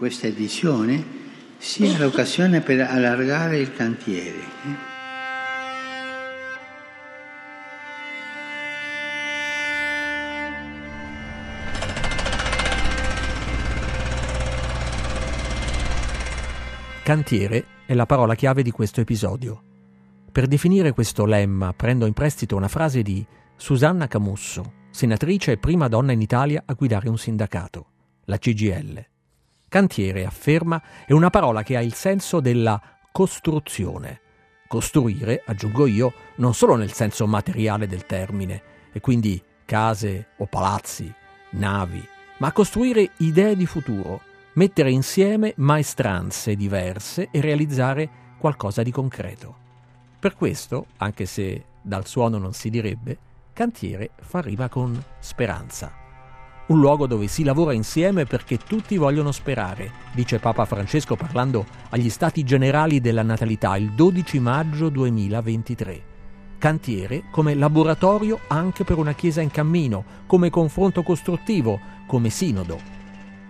Questa edizione sia l'occasione per allargare il cantiere. Eh. Cantiere è la parola chiave di questo episodio. Per definire questo lemma prendo in prestito una frase di Susanna Camusso, senatrice e prima donna in Italia a guidare un sindacato, la CGL. Cantiere, afferma, è una parola che ha il senso della costruzione. Costruire, aggiungo io, non solo nel senso materiale del termine, e quindi case o palazzi, navi, ma costruire idee di futuro, mettere insieme maestranze diverse e realizzare qualcosa di concreto. Per questo, anche se dal suono non si direbbe, cantiere fa rima con speranza un luogo dove si lavora insieme perché tutti vogliono sperare, dice Papa Francesco parlando agli Stati Generali della Natalità il 12 maggio 2023. Cantiere come laboratorio anche per una Chiesa in cammino, come confronto costruttivo, come sinodo.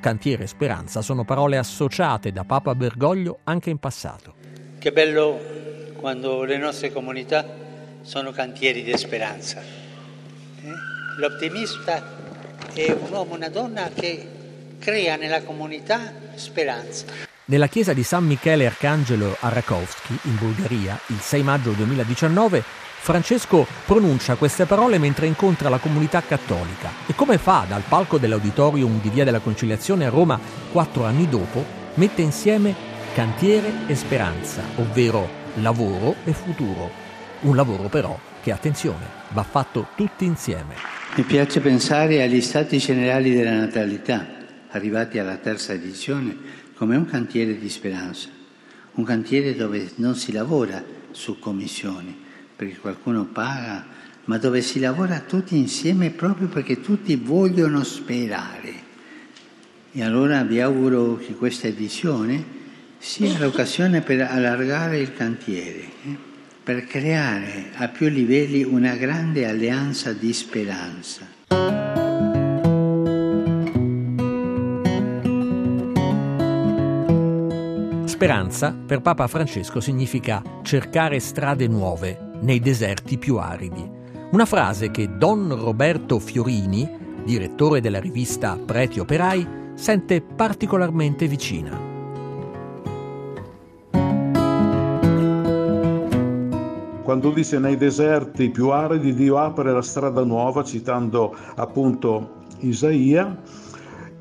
Cantiere e speranza sono parole associate da Papa Bergoglio anche in passato. Che bello quando le nostre comunità sono cantieri di speranza. Eh? L'ottimista è un uomo e una donna che crea nella comunità speranza. Nella chiesa di San Michele Arcangelo a Rakovsky, in Bulgaria, il 6 maggio 2019, Francesco pronuncia queste parole mentre incontra la comunità cattolica e come fa dal palco dell'auditorium di Via della Conciliazione a Roma quattro anni dopo, mette insieme cantiere e speranza, ovvero lavoro e futuro. Un lavoro però che, attenzione, va fatto tutti insieme. Mi piace pensare agli Stati Generali della Natalità, arrivati alla terza edizione, come un cantiere di speranza, un cantiere dove non si lavora su commissioni, perché qualcuno paga, ma dove si lavora tutti insieme proprio perché tutti vogliono sperare. E allora vi auguro che questa edizione sia l'occasione per allargare il cantiere. Eh? Per creare a più livelli una grande alleanza di speranza. Speranza per Papa Francesco significa cercare strade nuove nei deserti più aridi. Una frase che Don Roberto Fiorini, direttore della rivista Preti Operai, sente particolarmente vicina. Quando dice nei deserti più aridi Dio apre la strada nuova, citando appunto Isaia,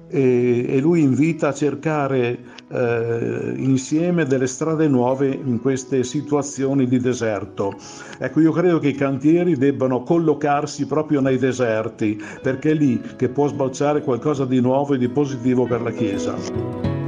e, e lui invita a cercare eh, insieme delle strade nuove in queste situazioni di deserto. Ecco, io credo che i cantieri debbano collocarsi proprio nei deserti, perché è lì che può sbalciare qualcosa di nuovo e di positivo per la Chiesa.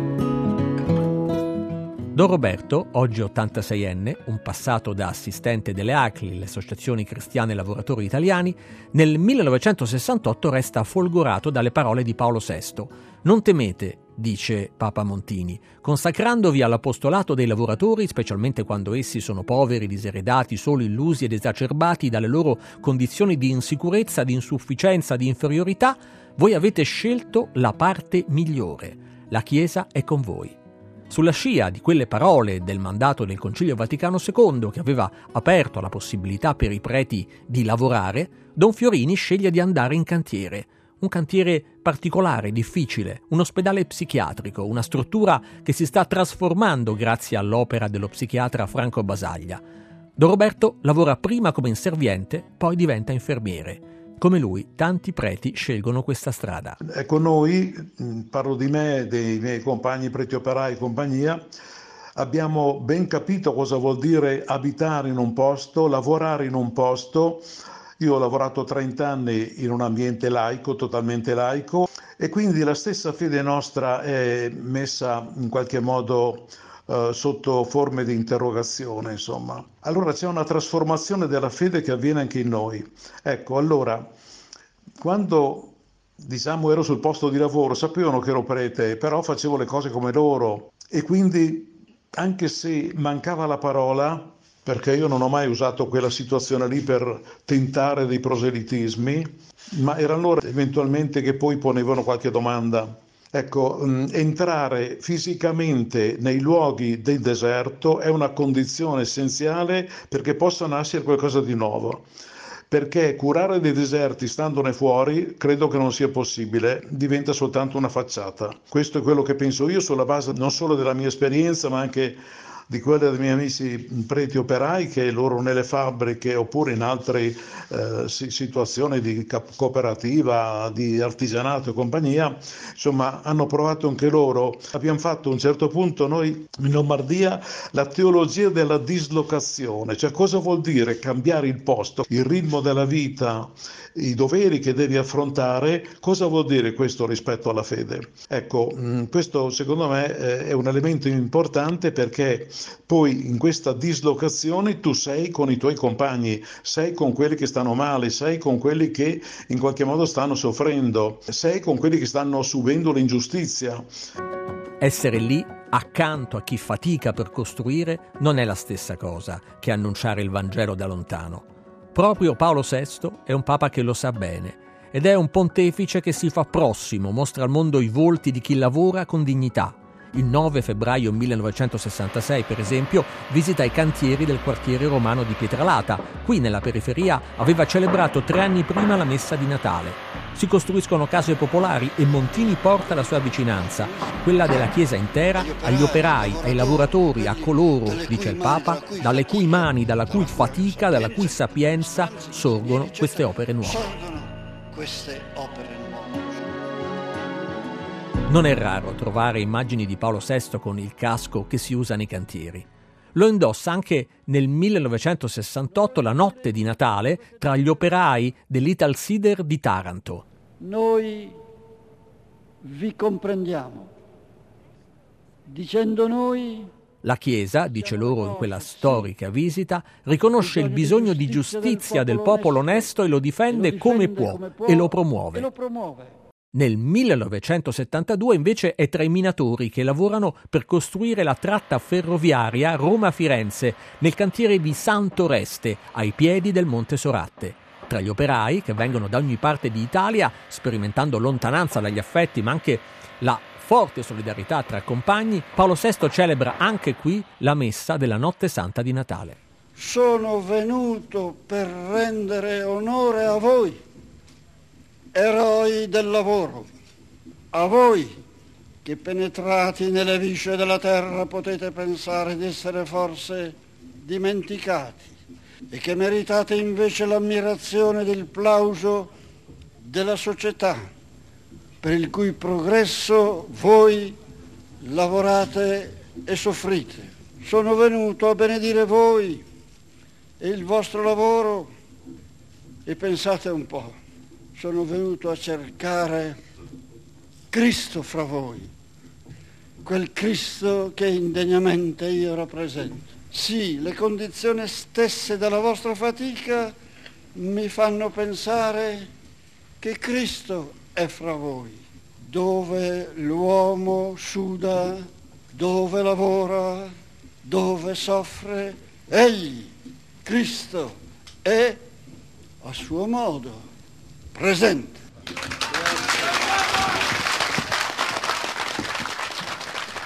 Don Roberto, oggi 86enne, un passato da assistente delle ACLI, le associazioni cristiane lavoratori italiani, nel 1968 resta folgorato dalle parole di Paolo VI. Non temete, dice Papa Montini, consacrandovi all'apostolato dei lavoratori, specialmente quando essi sono poveri, diseredati, solo illusi ed esacerbati dalle loro condizioni di insicurezza, di insufficienza, di inferiorità, voi avete scelto la parte migliore. La Chiesa è con voi. Sulla scia di quelle parole del mandato del Concilio Vaticano II che aveva aperto la possibilità per i preti di lavorare, Don Fiorini sceglie di andare in cantiere. Un cantiere particolare, difficile, un ospedale psichiatrico, una struttura che si sta trasformando grazie all'opera dello psichiatra Franco Basaglia. Don Roberto lavora prima come inserviente, poi diventa infermiere. Come lui, tanti preti scelgono questa strada. Ecco, noi, mm, parlo di me, dei miei compagni preti operai e compagnia, abbiamo ben capito cosa vuol dire abitare in un posto, lavorare in un posto. Io ho lavorato 30 anni in un ambiente laico, totalmente laico, e quindi la stessa fede nostra è messa in qualche modo eh, sotto forme di interrogazione, insomma. Allora c'è una trasformazione della fede che avviene anche in noi. Ecco, allora, quando diciamo ero sul posto di lavoro, sapevano che ero prete, però facevo le cose come loro e quindi anche se mancava la parola, perché io non ho mai usato quella situazione lì per tentare dei proselitismi, ma erano loro eventualmente che poi ponevano qualche domanda. Ecco, mm, entrare fisicamente nei luoghi del deserto è una condizione essenziale perché possa nascere qualcosa di nuovo. Perché curare dei deserti standone fuori credo che non sia possibile, diventa soltanto una facciata. Questo è quello che penso io sulla base non solo della mia esperienza, ma anche di quelle dei miei amici preti operai che loro nelle fabbriche oppure in altre eh, situazioni di cooperativa, di artigianato e compagnia, insomma hanno provato anche loro. Abbiamo fatto a un certo punto noi in Lombardia la teologia della dislocazione, cioè cosa vuol dire cambiare il posto, il ritmo della vita, i doveri che devi affrontare, cosa vuol dire questo rispetto alla fede? Ecco, mm, questo secondo me eh, è un elemento importante perché poi in questa dislocazione tu sei con i tuoi compagni, sei con quelli che stanno male, sei con quelli che in qualche modo stanno soffrendo, sei con quelli che stanno subendo l'ingiustizia. Essere lì accanto a chi fatica per costruire non è la stessa cosa che annunciare il Vangelo da lontano. Proprio Paolo VI è un papa che lo sa bene ed è un pontefice che si fa prossimo, mostra al mondo i volti di chi lavora con dignità. Il 9 febbraio 1966, per esempio, visita i cantieri del quartiere romano di Pietralata. Qui, nella periferia, aveva celebrato tre anni prima la messa di Natale. Si costruiscono case popolari e Montini porta la sua vicinanza, quella della Chiesa intera, agli operai, ai lavoratori, a coloro, dice il Papa, dalle cui mani, dalla cui fatica, dalla cui sapienza sorgono queste opere nuove. Non è raro trovare immagini di Paolo VI con il casco che si usa nei cantieri. Lo indossa anche nel 1968, la notte di Natale, tra gli operai dell'Ital Sider di Taranto. Noi vi comprendiamo, dicendo noi la Chiesa, dice loro in quella storica visita, riconosce il bisogno di giustizia del popolo onesto e lo difende come può e lo promuove. Nel 1972 invece è tra i minatori che lavorano per costruire la tratta ferroviaria Roma-Firenze nel cantiere di Santoreste, ai piedi del Monte Soratte. Tra gli operai che vengono da ogni parte d'Italia, sperimentando lontananza dagli affetti ma anche la forte solidarietà tra compagni, Paolo VI celebra anche qui la messa della Notte Santa di Natale. Sono venuto per rendere onore a voi eroi del lavoro, a voi che penetrati nelle visce della terra potete pensare di essere forse dimenticati e che meritate invece l'ammirazione ed il plauso della società per il cui progresso voi lavorate e soffrite. Sono venuto a benedire voi e il vostro lavoro e pensate un po' sono venuto a cercare Cristo fra voi, quel Cristo che indegnamente io rappresento. Sì, le condizioni stesse della vostra fatica mi fanno pensare che Cristo è fra voi, dove l'uomo suda, dove lavora, dove soffre, egli, Cristo, è a suo modo presente.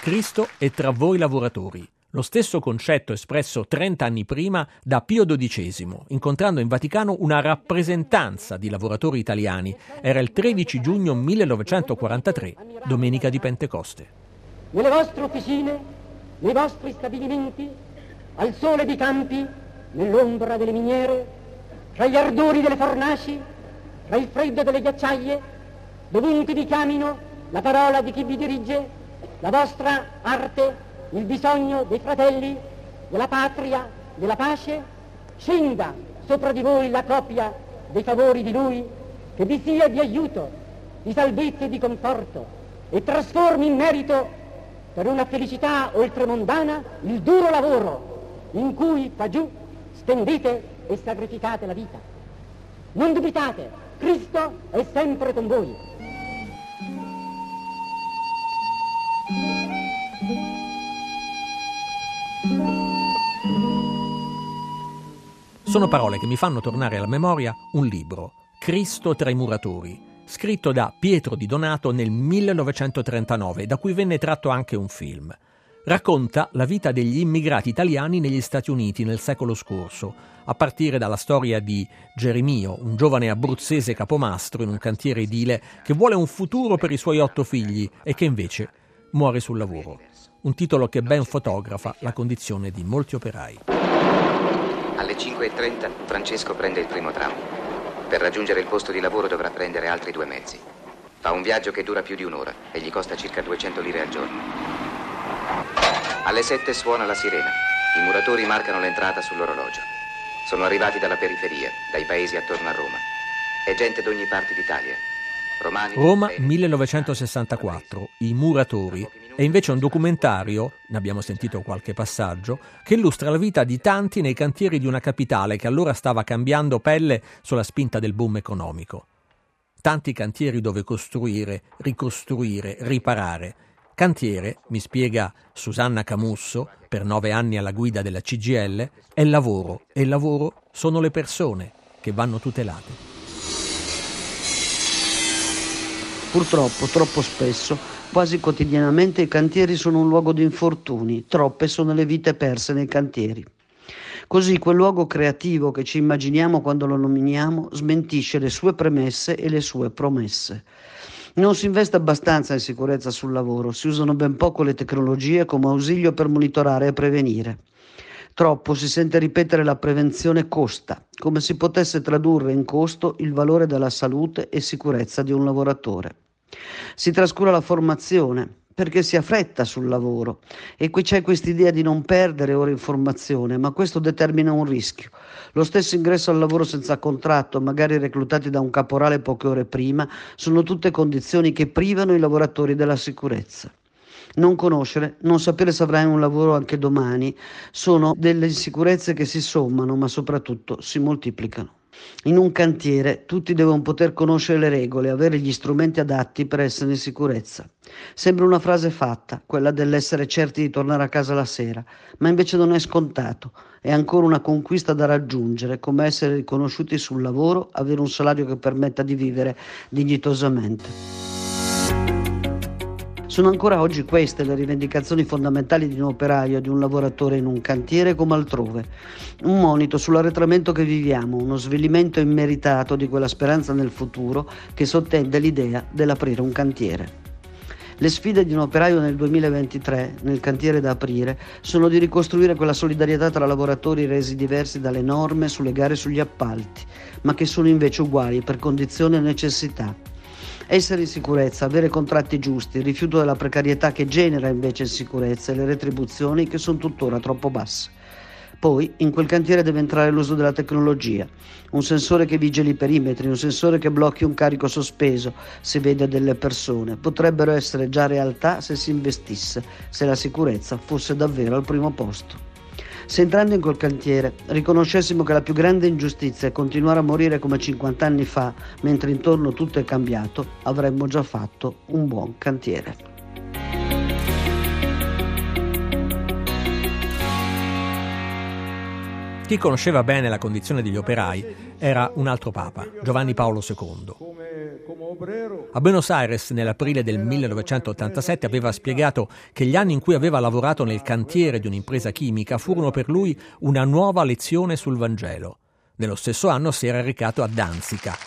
Cristo è tra voi lavoratori. Lo stesso concetto espresso 30 anni prima da Pio XII, incontrando in Vaticano una rappresentanza di lavoratori italiani. Era il 13 giugno 1943, domenica di Pentecoste. Nelle vostre officine, nei vostri stabilimenti, al sole dei campi, nell'ombra delle miniere, tra gli ardori delle fornaci, tra il freddo delle ghiacciaie, dovunque vi chiamino la parola di chi vi dirige, la vostra arte, il bisogno dei fratelli, della patria, della pace, scenda sopra di voi la copia dei favori di Lui, che vi sia di aiuto, di salvezza e di conforto e trasformi in merito per una felicità oltremondana il duro lavoro in cui qua giù spendete e sacrificate la vita. Non dubitate, Cristo è sempre con voi. Sono parole che mi fanno tornare alla memoria un libro, Cristo tra i muratori, scritto da Pietro Di Donato nel 1939, da cui venne tratto anche un film. Racconta la vita degli immigrati italiani negli Stati Uniti nel secolo scorso, a partire dalla storia di Geremio, un giovane abruzzese capomastro in un cantiere edile che vuole un futuro per i suoi otto figli e che invece muore sul lavoro. Un titolo che ben fotografa la condizione di molti operai. Alle 5.30 Francesco prende il primo tram. Per raggiungere il posto di lavoro dovrà prendere altri due mezzi. Fa un viaggio che dura più di un'ora e gli costa circa 200 lire al giorno. Alle 7 suona la sirena. I muratori marcano l'entrata sull'orologio. Sono arrivati dalla periferia, dai paesi attorno a Roma. È gente d'ogni parte d'Italia. Romani, Roma Veneti, 1964, I muratori, è invece un documentario, ne abbiamo sentito qualche passaggio, che illustra la vita di tanti nei cantieri di una capitale che allora stava cambiando pelle sulla spinta del boom economico. Tanti cantieri dove costruire, ricostruire, riparare. Cantiere, mi spiega Susanna Camusso, per nove anni alla guida della CGL, è lavoro e il lavoro sono le persone che vanno tutelate. Purtroppo, troppo spesso, quasi quotidianamente i cantieri sono un luogo di infortuni, troppe sono le vite perse nei cantieri. Così quel luogo creativo che ci immaginiamo quando lo nominiamo smentisce le sue premesse e le sue promesse. Non si investe abbastanza in sicurezza sul lavoro, si usano ben poco le tecnologie come ausilio per monitorare e prevenire. Troppo si sente ripetere la prevenzione costa, come si potesse tradurre in costo il valore della salute e sicurezza di un lavoratore. Si trascura la formazione perché si ha fretta sul lavoro e qui c'è quest'idea di non perdere ore in formazione, ma questo determina un rischio. Lo stesso ingresso al lavoro senza contratto, magari reclutati da un caporale poche ore prima, sono tutte condizioni che privano i lavoratori della sicurezza. Non conoscere, non sapere se avrai un lavoro anche domani, sono delle insicurezze che si sommano, ma soprattutto si moltiplicano. In un cantiere tutti devono poter conoscere le regole, avere gli strumenti adatti per essere in sicurezza. Sembra una frase fatta, quella dell'essere certi di tornare a casa la sera, ma invece non è scontato. È ancora una conquista da raggiungere, come essere riconosciuti sul lavoro, avere un salario che permetta di vivere dignitosamente. Sono ancora oggi queste le rivendicazioni fondamentali di un operaio, di un lavoratore in un cantiere come altrove. Un monito sull'arretramento che viviamo, uno svilimento immeritato di quella speranza nel futuro che sottende l'idea dell'aprire un cantiere. Le sfide di un operaio nel 2023, nel cantiere da aprire, sono di ricostruire quella solidarietà tra lavoratori resi diversi dalle norme sulle gare e sugli appalti, ma che sono invece uguali per condizione e necessità. Essere in sicurezza, avere contratti giusti, il rifiuto della precarietà che genera invece insicurezza e le retribuzioni che sono tuttora troppo basse. Poi in quel cantiere deve entrare l'uso della tecnologia, un sensore che vigili i perimetri, un sensore che blocchi un carico sospeso se vede delle persone. Potrebbero essere già realtà se si investisse, se la sicurezza fosse davvero al primo posto. Se entrando in quel cantiere riconoscessimo che la più grande ingiustizia è continuare a morire come 50 anni fa, mentre intorno tutto è cambiato, avremmo già fatto un buon cantiere. Chi conosceva bene la condizione degli operai era un altro papa, Giovanni Paolo II. A Buenos Aires nell'aprile del 1987 aveva spiegato che gli anni in cui aveva lavorato nel cantiere di un'impresa chimica furono per lui una nuova lezione sul Vangelo. Nello stesso anno si era recato a Danzica,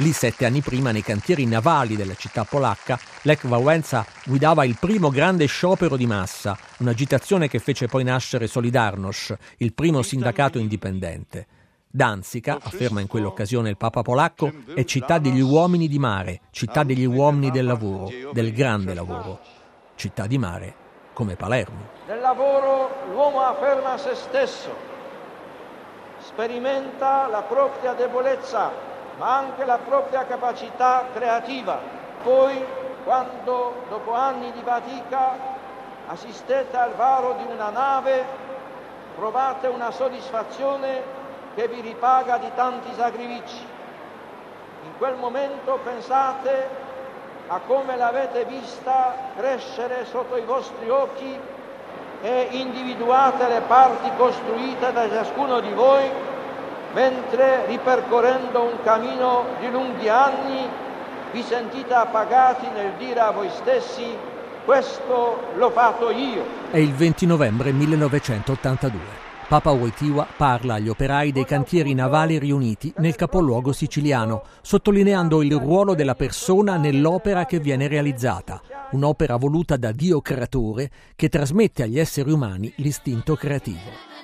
Lì sette anni prima, nei cantieri navali della città polacca, Lech Wałęsa guidava il primo grande sciopero di massa, un'agitazione che fece poi nascere Solidarność, il primo sindacato indipendente. Danzica, afferma in quell'occasione il Papa polacco, è città degli uomini di mare, città degli uomini del lavoro, del grande lavoro. Città di mare come Palermo. Nel lavoro l'uomo afferma se stesso, sperimenta la propria debolezza ma anche la propria capacità creativa. Poi, quando dopo anni di fatica assistete al varo di una nave, provate una soddisfazione che vi ripaga di tanti sacrifici. In quel momento pensate a come l'avete vista crescere sotto i vostri occhi e individuate le parti costruite da ciascuno di voi, mentre ripercorrendo un cammino di lunghi anni vi sentite appagati nel dire a voi stessi questo l'ho fatto io. È il 20 novembre 1982. Papa Wojtyła parla agli operai dei cantieri navali riuniti nel capoluogo siciliano, sottolineando il ruolo della persona nell'opera che viene realizzata, un'opera voluta da Dio creatore che trasmette agli esseri umani l'istinto creativo.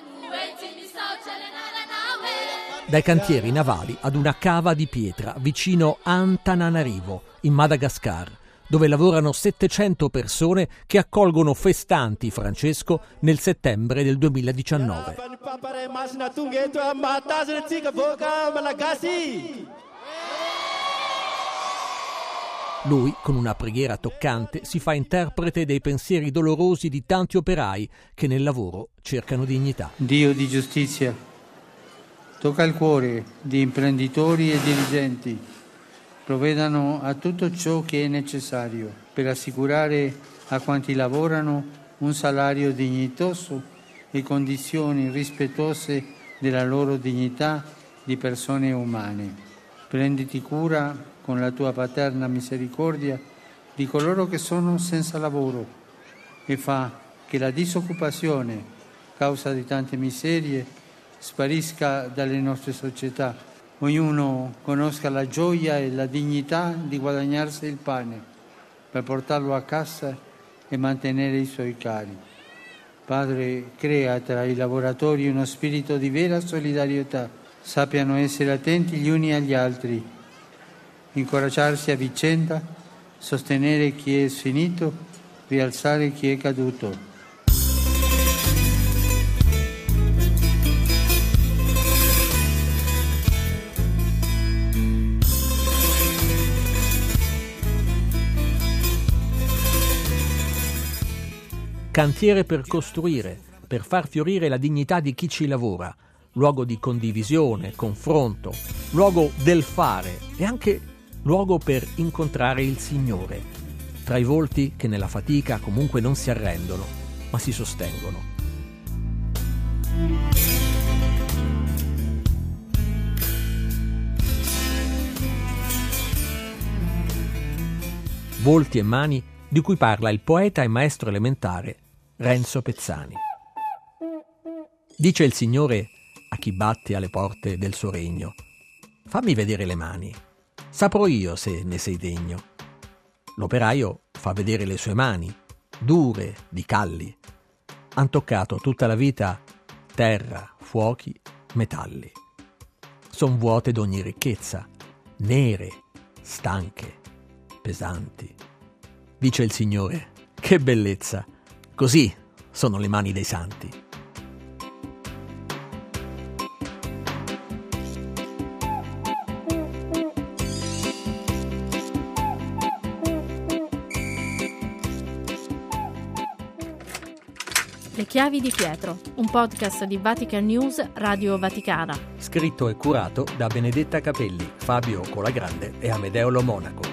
Dai cantieri navali ad una cava di pietra vicino Antananarivo, in Madagascar, dove lavorano 700 persone che accolgono festanti Francesco nel settembre del 2019. Lui, con una preghiera toccante, si fa interprete dei pensieri dolorosi di tanti operai che nel lavoro cercano dignità. Dio di giustizia, tocca il cuore di imprenditori e dirigenti provvedano a tutto ciò che è necessario per assicurare a quanti lavorano un salario dignitoso e condizioni rispettose della loro dignità di persone umane. Prenditi cura con la tua paterna misericordia di coloro che sono senza lavoro e fa che la disoccupazione, causa di tante miserie, sparisca dalle nostre società ognuno conosca la gioia e la dignità di guadagnarsi il pane per portarlo a casa e mantenere i suoi cari. Padre, crea tra i lavoratori uno spirito di vera solidarietà, sappiano essere attenti gli uni agli altri, incoraggiarsi a vicenda, sostenere chi è finito, rialzare chi è caduto. Cantiere per costruire, per far fiorire la dignità di chi ci lavora, luogo di condivisione, confronto, luogo del fare e anche luogo per incontrare il Signore, tra i volti che nella fatica comunque non si arrendono, ma si sostengono. Volti e mani di cui parla il poeta e maestro elementare Renzo Pezzani. Dice il Signore a chi batte alle porte del suo regno, fammi vedere le mani, saprò io se ne sei degno. L'operaio fa vedere le sue mani, dure, di calli. Han toccato tutta la vita terra, fuochi, metalli. Son vuote d'ogni ricchezza, nere, stanche, pesanti. Dice il Signore, che bellezza! Così sono le mani dei santi. Le chiavi di Pietro, un podcast di Vatican News Radio Vaticana. Scritto e curato da Benedetta Capelli, Fabio Colagrande e Amedeo Lo Monaco.